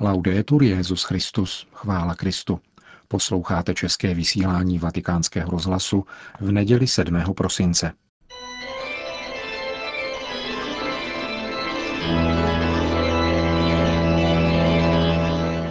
Laudetur Jezus Christus, chvála Kristu. Posloucháte české vysílání Vatikánského rozhlasu v neděli 7. prosince.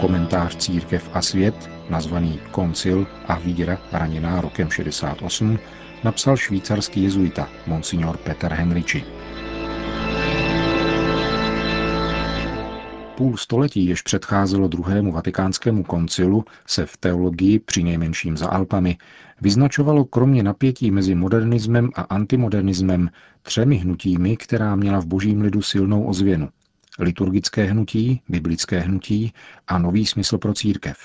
Komentář Církev a svět, nazvaný Koncil a víra raněná rokem 68, napsal švýcarský jezuita Monsignor Peter Henrici. Půl století, jež předcházelo druhému vatikánskému koncilu, se v teologii, při nejmenším za Alpami, vyznačovalo kromě napětí mezi modernismem a antimodernismem třemi hnutími, která měla v božím lidu silnou ozvěnu. Liturgické hnutí, biblické hnutí a nový smysl pro církev.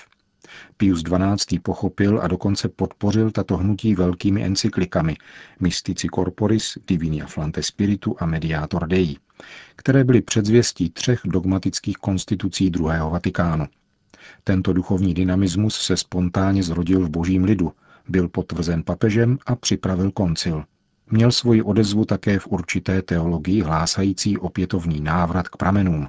Pius XII. pochopil a dokonce podpořil tato hnutí velkými encyklikami Mystici Corporis, Divinia Flante Spiritu a Mediator Dei, které byly předzvěstí třech dogmatických konstitucí druhého Vatikánu. Tento duchovní dynamismus se spontánně zrodil v božím lidu, byl potvrzen papežem a připravil koncil. Měl svoji odezvu také v určité teologii hlásající opětovný návrat k pramenům,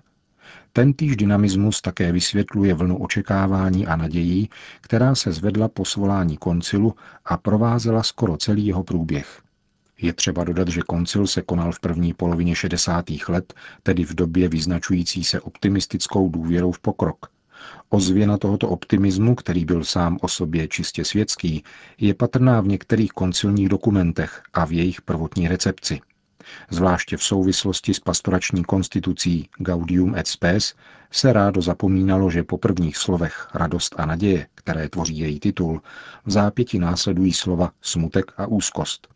Tentýž dynamismus také vysvětluje vlnu očekávání a nadějí, která se zvedla po svolání koncilu a provázela skoro celý jeho průběh. Je třeba dodat, že koncil se konal v první polovině 60. let, tedy v době vyznačující se optimistickou důvěrou v pokrok. Ozvěna tohoto optimismu, který byl sám o sobě čistě světský, je patrná v některých koncilních dokumentech a v jejich prvotní recepci. Zvláště v souvislosti s pastorační konstitucí Gaudium et Spes se rádo zapomínalo, že po prvních slovech radost a naděje, které tvoří její titul, v zápěti následují slova smutek a úzkost.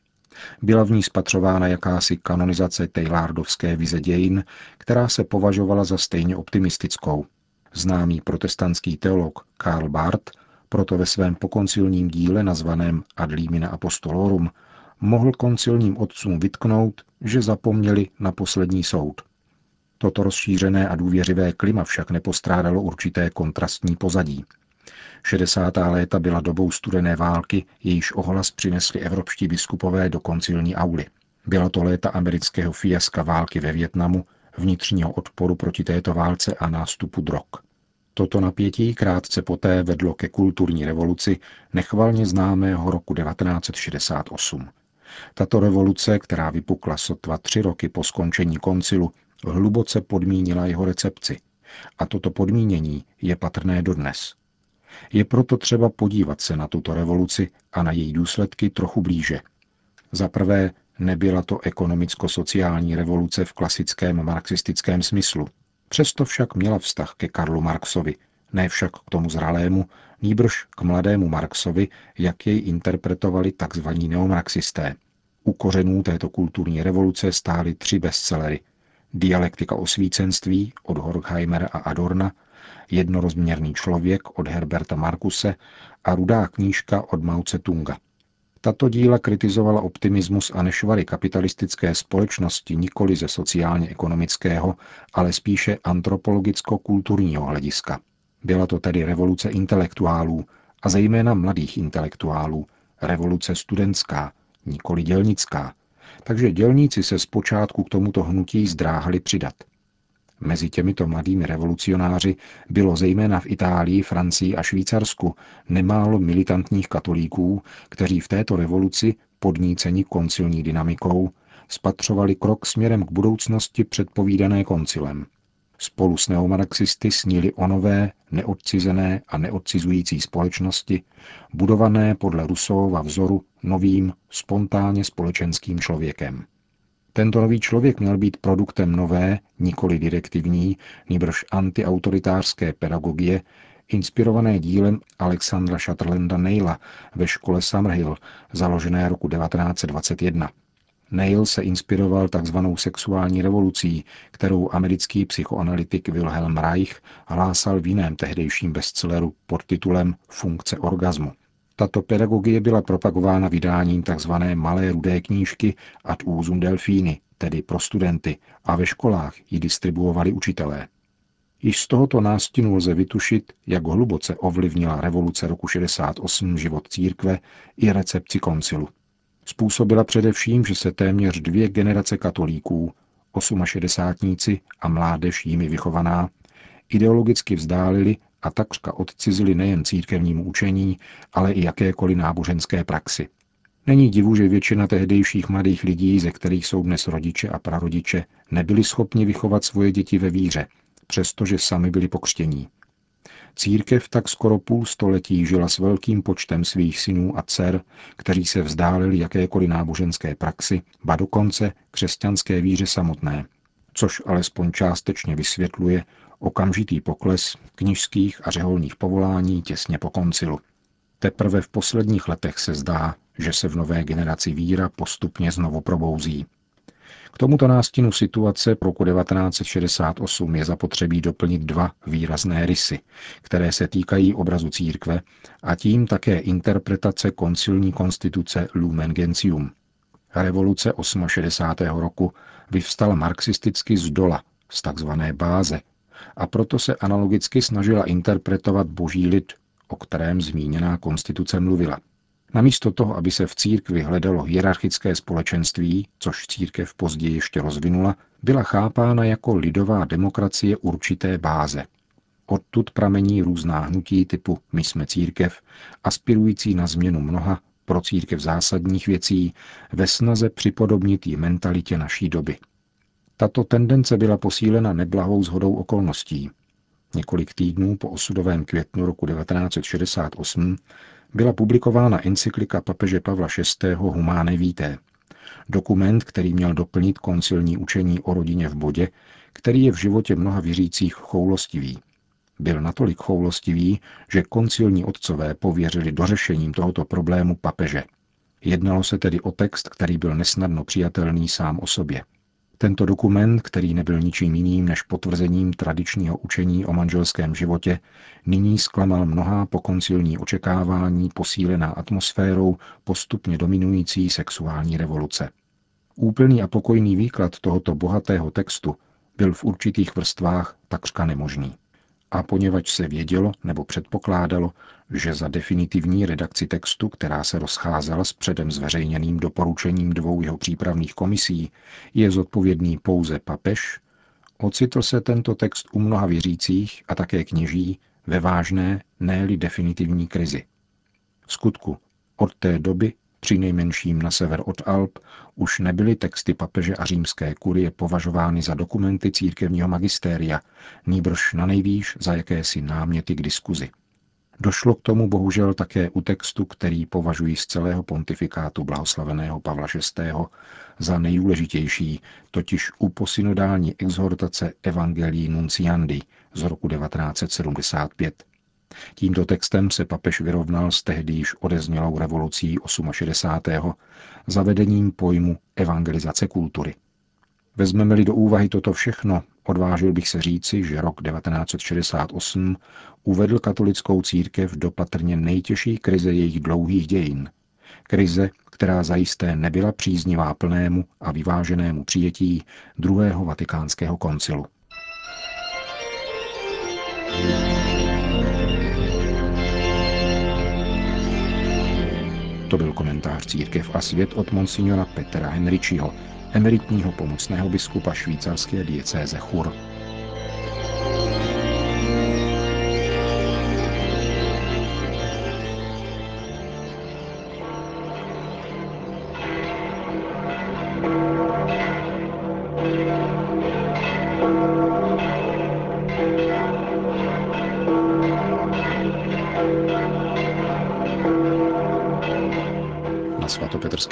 Byla v ní spatřována jakási kanonizace Taylordovské vize dějin, která se považovala za stejně optimistickou. Známý protestantský teolog Karl Barth proto ve svém pokoncilním díle nazvaném Ad limina apostolorum mohl koncilním otcům vytknout, že zapomněli na poslední soud. Toto rozšířené a důvěřivé klima však nepostrádalo určité kontrastní pozadí. 60. léta byla dobou studené války, jejíž ohlas přinesli evropští biskupové do koncilní auly. Byla to léta amerického fiaska války ve Větnamu, vnitřního odporu proti této válce a nástupu drog. Toto napětí krátce poté vedlo ke kulturní revoluci nechvalně známého roku 1968. Tato revoluce, která vypukla sotva tři roky po skončení koncilu, hluboce podmínila jeho recepci. A toto podmínění je patrné dodnes. Je proto třeba podívat se na tuto revoluci a na její důsledky trochu blíže. Za prvé, nebyla to ekonomicko-sociální revoluce v klasickém marxistickém smyslu. Přesto však měla vztah ke Karlu Marxovi, ne však k tomu zralému, nýbrž k mladému Marxovi, jak jej interpretovali tzv. neomarxisté. U kořenů této kulturní revoluce stály tři bestsellery. Dialektika osvícenství od Horkheimera a Adorna, Jednorozměrný člověk od Herberta Markuse a Rudá knížka od Mao Tse-tunga. Tato díla kritizovala optimismus a nešvary kapitalistické společnosti nikoli ze sociálně-ekonomického, ale spíše antropologicko-kulturního hlediska. Byla to tedy revoluce intelektuálů, a zejména mladých intelektuálů, revoluce studentská, nikoli dělnická, takže dělníci se zpočátku k tomuto hnutí zdráhali přidat. Mezi těmito mladými revolucionáři bylo zejména v Itálii, Francii a Švýcarsku nemálo militantních katolíků, kteří v této revoluci, podníceni koncilní dynamikou, spatřovali krok směrem k budoucnosti předpovídané koncilem. Spolu s neomarxisty snili o nové, neodcizené a neodcizující společnosti, budované podle Rusova vzoru novým, spontánně společenským člověkem. Tento nový člověk měl být produktem nové, nikoli direktivní, nýbrž antiautoritářské pedagogie, inspirované dílem Alexandra Shatterlanda Neila ve škole Summerhill, založené roku 1921. Neil se inspiroval takzvanou sexuální revolucí, kterou americký psychoanalytik Wilhelm Reich hlásal v jiném tehdejším bestselleru pod titulem Funkce orgazmu. Tato pedagogie byla propagována vydáním tzv. malé rudé knížky Ad usum delfíny, tedy pro studenty, a ve školách ji distribuovali učitelé. Již z tohoto nástinu lze vytušit, jak hluboce ovlivnila revoluce roku 68 život církve i recepci koncilu. Způsobila především, že se téměř dvě generace katolíků, osmašedesátníci a mládež jimi vychovaná, ideologicky vzdálili a takřka odcizili nejen církevnímu učení, ale i jakékoliv náboženské praxi. Není divu, že většina tehdejších mladých lidí, ze kterých jsou dnes rodiče a prarodiče, nebyli schopni vychovat svoje děti ve víře, přestože sami byli pokřtění. Církev tak skoro půl století žila s velkým počtem svých synů a dcer, kteří se vzdálili jakékoliv náboženské praxi, ba dokonce křesťanské víře samotné, což alespoň částečně vysvětluje okamžitý pokles knižských a řeholních povolání těsně po koncilu. Teprve v posledních letech se zdá, že se v nové generaci víra postupně znovu probouzí. K tomuto nástinu situace v roku 1968 je zapotřebí doplnit dva výrazné rysy, které se týkají obrazu církve a tím také interpretace koncilní konstituce Lumen Gentium. Revoluce 68. roku vyvstala marxisticky z dola, z takzvané báze, a proto se analogicky snažila interpretovat boží lid, o kterém zmíněná konstituce mluvila. Namísto toho, aby se v církvi hledalo hierarchické společenství, což církev později ještě rozvinula, byla chápána jako lidová demokracie určité báze. Odtud pramení různá hnutí typu My jsme církev, aspirující na změnu mnoha pro církev zásadních věcí ve snaze připodobnit ji mentalitě naší doby. Tato tendence byla posílena neblahou zhodou okolností. Několik týdnů po osudovém květnu roku 1968 byla publikována encyklika papeže Pavla VI. Humáne Vitae. Dokument, který měl doplnit koncilní učení o rodině v bodě, který je v životě mnoha věřících choulostivý. Byl natolik choulostivý, že koncilní otcové pověřili dořešením tohoto problému papeže. Jednalo se tedy o text, který byl nesnadno přijatelný sám o sobě. Tento dokument, který nebyl ničím jiným než potvrzením tradičního učení o manželském životě, nyní zklamal mnohá pokoncilní očekávání posílená atmosférou postupně dominující sexuální revoluce. Úplný a pokojný výklad tohoto bohatého textu byl v určitých vrstvách takřka nemožný a poněvadž se vědělo nebo předpokládalo, že za definitivní redakci textu, která se rozcházela s předem zveřejněným doporučením dvou jeho přípravných komisí, je zodpovědný pouze papež, ocitl se tento text u mnoha věřících a také kněží ve vážné, ne definitivní krizi. V skutku, od té doby při nejmenším na sever od Alp, už nebyly texty papeže a římské kurie považovány za dokumenty církevního magistéria, nýbrž na nejvýš za jakési náměty k diskuzi. Došlo k tomu bohužel také u textu, který považují z celého pontifikátu blahoslaveného Pavla VI. za nejdůležitější, totiž u posynodální exhortace Evangelii Nunciandi z roku 1975. Tímto textem se papež vyrovnal s tehdy již odeznělou revolucí 68. zavedením pojmu evangelizace kultury. Vezmeme-li do úvahy toto všechno, odvážil bych se říci, že rok 1968 uvedl katolickou církev do patrně nejtěžší krize jejich dlouhých dějin. Krize, která zajisté nebyla příznivá plnému a vyváženému přijetí druhého vatikánského koncilu. To byl komentář Církev a svět od monsignora Petra Henričiho, emeritního pomocného biskupa švýcarské diecéze Chur.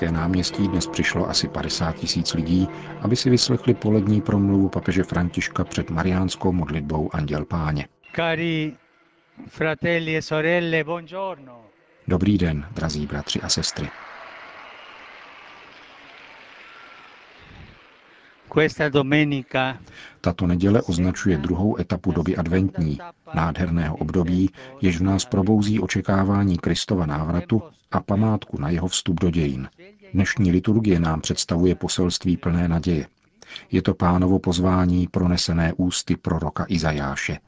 Svatopetrské náměstí dnes přišlo asi 50 tisíc lidí, aby si vyslechli polední promluvu papeže Františka před mariánskou modlitbou Anděl Páně. Cari fratelli e sorelle, buongiorno. Dobrý den, drazí bratři a sestry. Tato neděle označuje druhou etapu doby adventní, nádherného období, jež v nás probouzí očekávání Kristova návratu a památku na jeho vstup do dějin. Dnešní liturgie nám představuje poselství plné naděje. Je to pánovo pozvání pronesené ústy proroka Izajáše.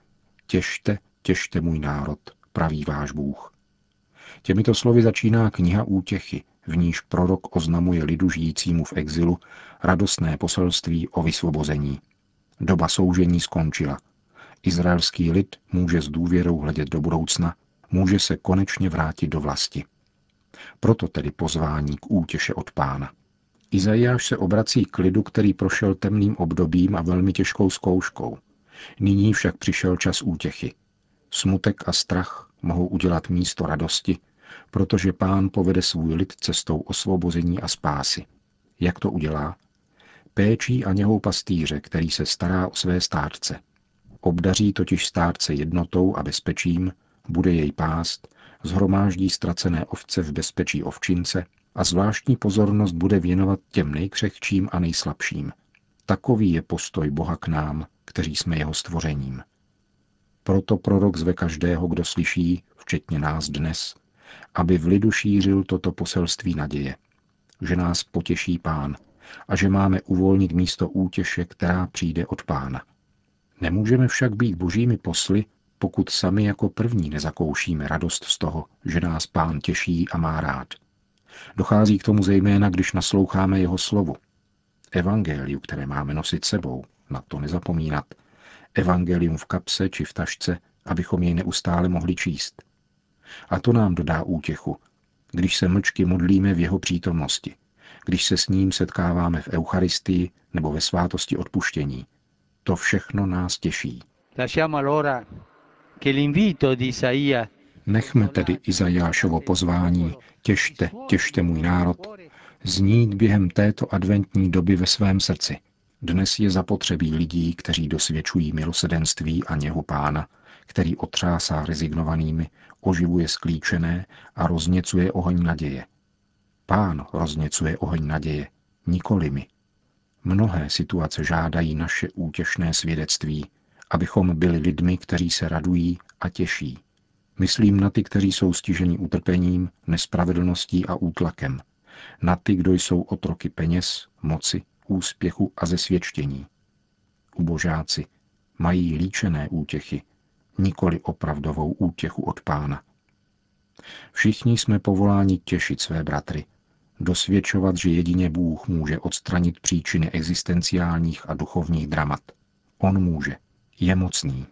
Těšte, těšte můj národ, praví váš Bůh. Těmito slovy začíná kniha útěchy, v níž prorok oznamuje lidu žijícímu v exilu radostné poselství o vysvobození. Doba soužení skončila. Izraelský lid může s důvěrou hledět do budoucna, může se konečně vrátit do vlasti. Proto tedy pozvání k útěše od pána. Izajáš se obrací k lidu, který prošel temným obdobím a velmi těžkou zkouškou. Nyní však přišel čas útěchy. Smutek a strach mohou udělat místo radosti, protože pán povede svůj lid cestou osvobození a spásy. Jak to udělá? Péčí a něhou pastýře, který se stará o své stárce. Obdaří totiž stárce jednotou a bezpečím, bude jej pást, zhromáždí ztracené ovce v bezpečí ovčince a zvláštní pozornost bude věnovat těm nejkřehčím a nejslabším. Takový je postoj Boha k nám, kteří jsme jeho stvořením. Proto prorok zve každého, kdo slyší, včetně nás dnes, aby v lidu šířil toto poselství naděje, že nás potěší pán a že máme uvolnit místo útěše, která přijde od pána. Nemůžeme však být božími posly, pokud sami jako první nezakoušíme radost z toho, že nás pán těší a má rád. Dochází k tomu zejména, když nasloucháme jeho slovu. Evangeliu, které máme nosit sebou, na to nezapomínat. Evangelium v kapse či v tašce, abychom jej neustále mohli číst. A to nám dodá útěchu, když se mlčky modlíme v jeho přítomnosti, když se s ním setkáváme v Eucharistii nebo ve svátosti odpuštění. To všechno nás těší. Nechme tedy Izajášovo pozvání, těšte, těšte můj národ, znít během této adventní doby ve svém srdci. Dnes je zapotřebí lidí, kteří dosvědčují milosedenství a něhu pána, který otřásá rezignovanými, oživuje sklíčené a rozněcuje oheň naděje. Pán rozněcuje oheň naděje, nikoli my. Mnohé situace žádají naše útěšné svědectví, abychom byli lidmi, kteří se radují a těší. Myslím na ty, kteří jsou stiženi utrpením, nespravedlností a útlakem. Na ty, kdo jsou otroky peněz, moci, úspěchu a zesvědčení. Ubožáci mají líčené útěchy, nikoli opravdovou útěchu od pána. Všichni jsme povoláni těšit své bratry, dosvědčovat, že jedině Bůh může odstranit příčiny existenciálních a duchovních dramat. On může, je mocný.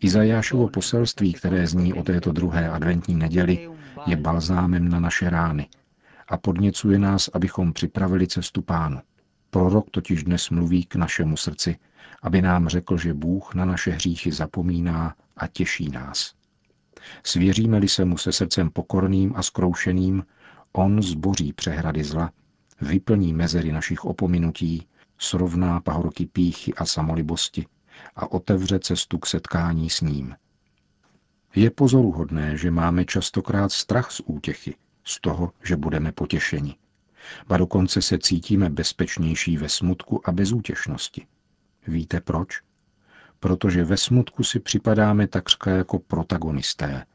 Izajášovo poselství, které zní o této druhé adventní neděli, je balzámem na naše rány a podněcuje nás, abychom připravili cestu pánu. Prorok totiž dnes mluví k našemu srdci, aby nám řekl, že Bůh na naše hříchy zapomíná a těší nás. Svěříme-li se mu se srdcem pokorným a skroušeným, on zboří přehrady zla, vyplní mezery našich opominutí, srovná pahorky píchy a samolibosti a otevře cestu k setkání s ním. Je pozoruhodné, že máme častokrát strach z útěchy, z toho, že budeme potěšeni. Ba dokonce se cítíme bezpečnější ve smutku a bezútěšnosti. Víte proč? Protože ve smutku si připadáme takřka jako protagonisté,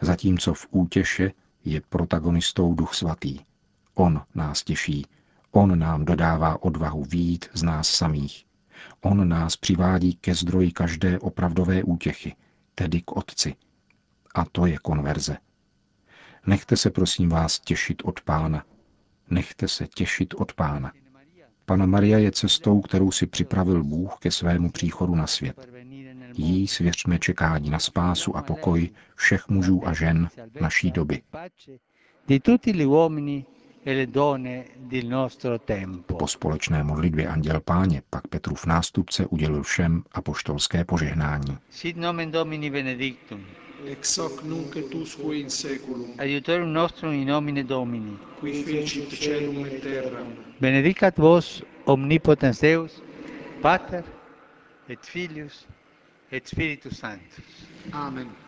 zatímco v útěše je protagonistou Duch Svatý. On nás těší, on nám dodává odvahu výjít z nás samých. On nás přivádí ke zdroji každé opravdové útěchy, tedy k Otci. A to je konverze. Nechte se prosím vás těšit od Pána. Nechte se těšit od Pána. Pana Maria je cestou, kterou si připravil Bůh ke svému příchodu na svět. Jí svěřme čekání na spásu a pokoj všech mužů a žen naší doby. Po společné modlitbě Anděl Páně pak Petrův nástupce udělil všem apoštolské požehnání. Sit nomen Domini benedictum. Ex hoc nunc et usque in seculum. Aiutorium nostrum in nomine Domini. Qui fecit celum et terra. Benedicat vos omnipotens Deus, Pater et Filius et Spiritus Sanctus. Amen.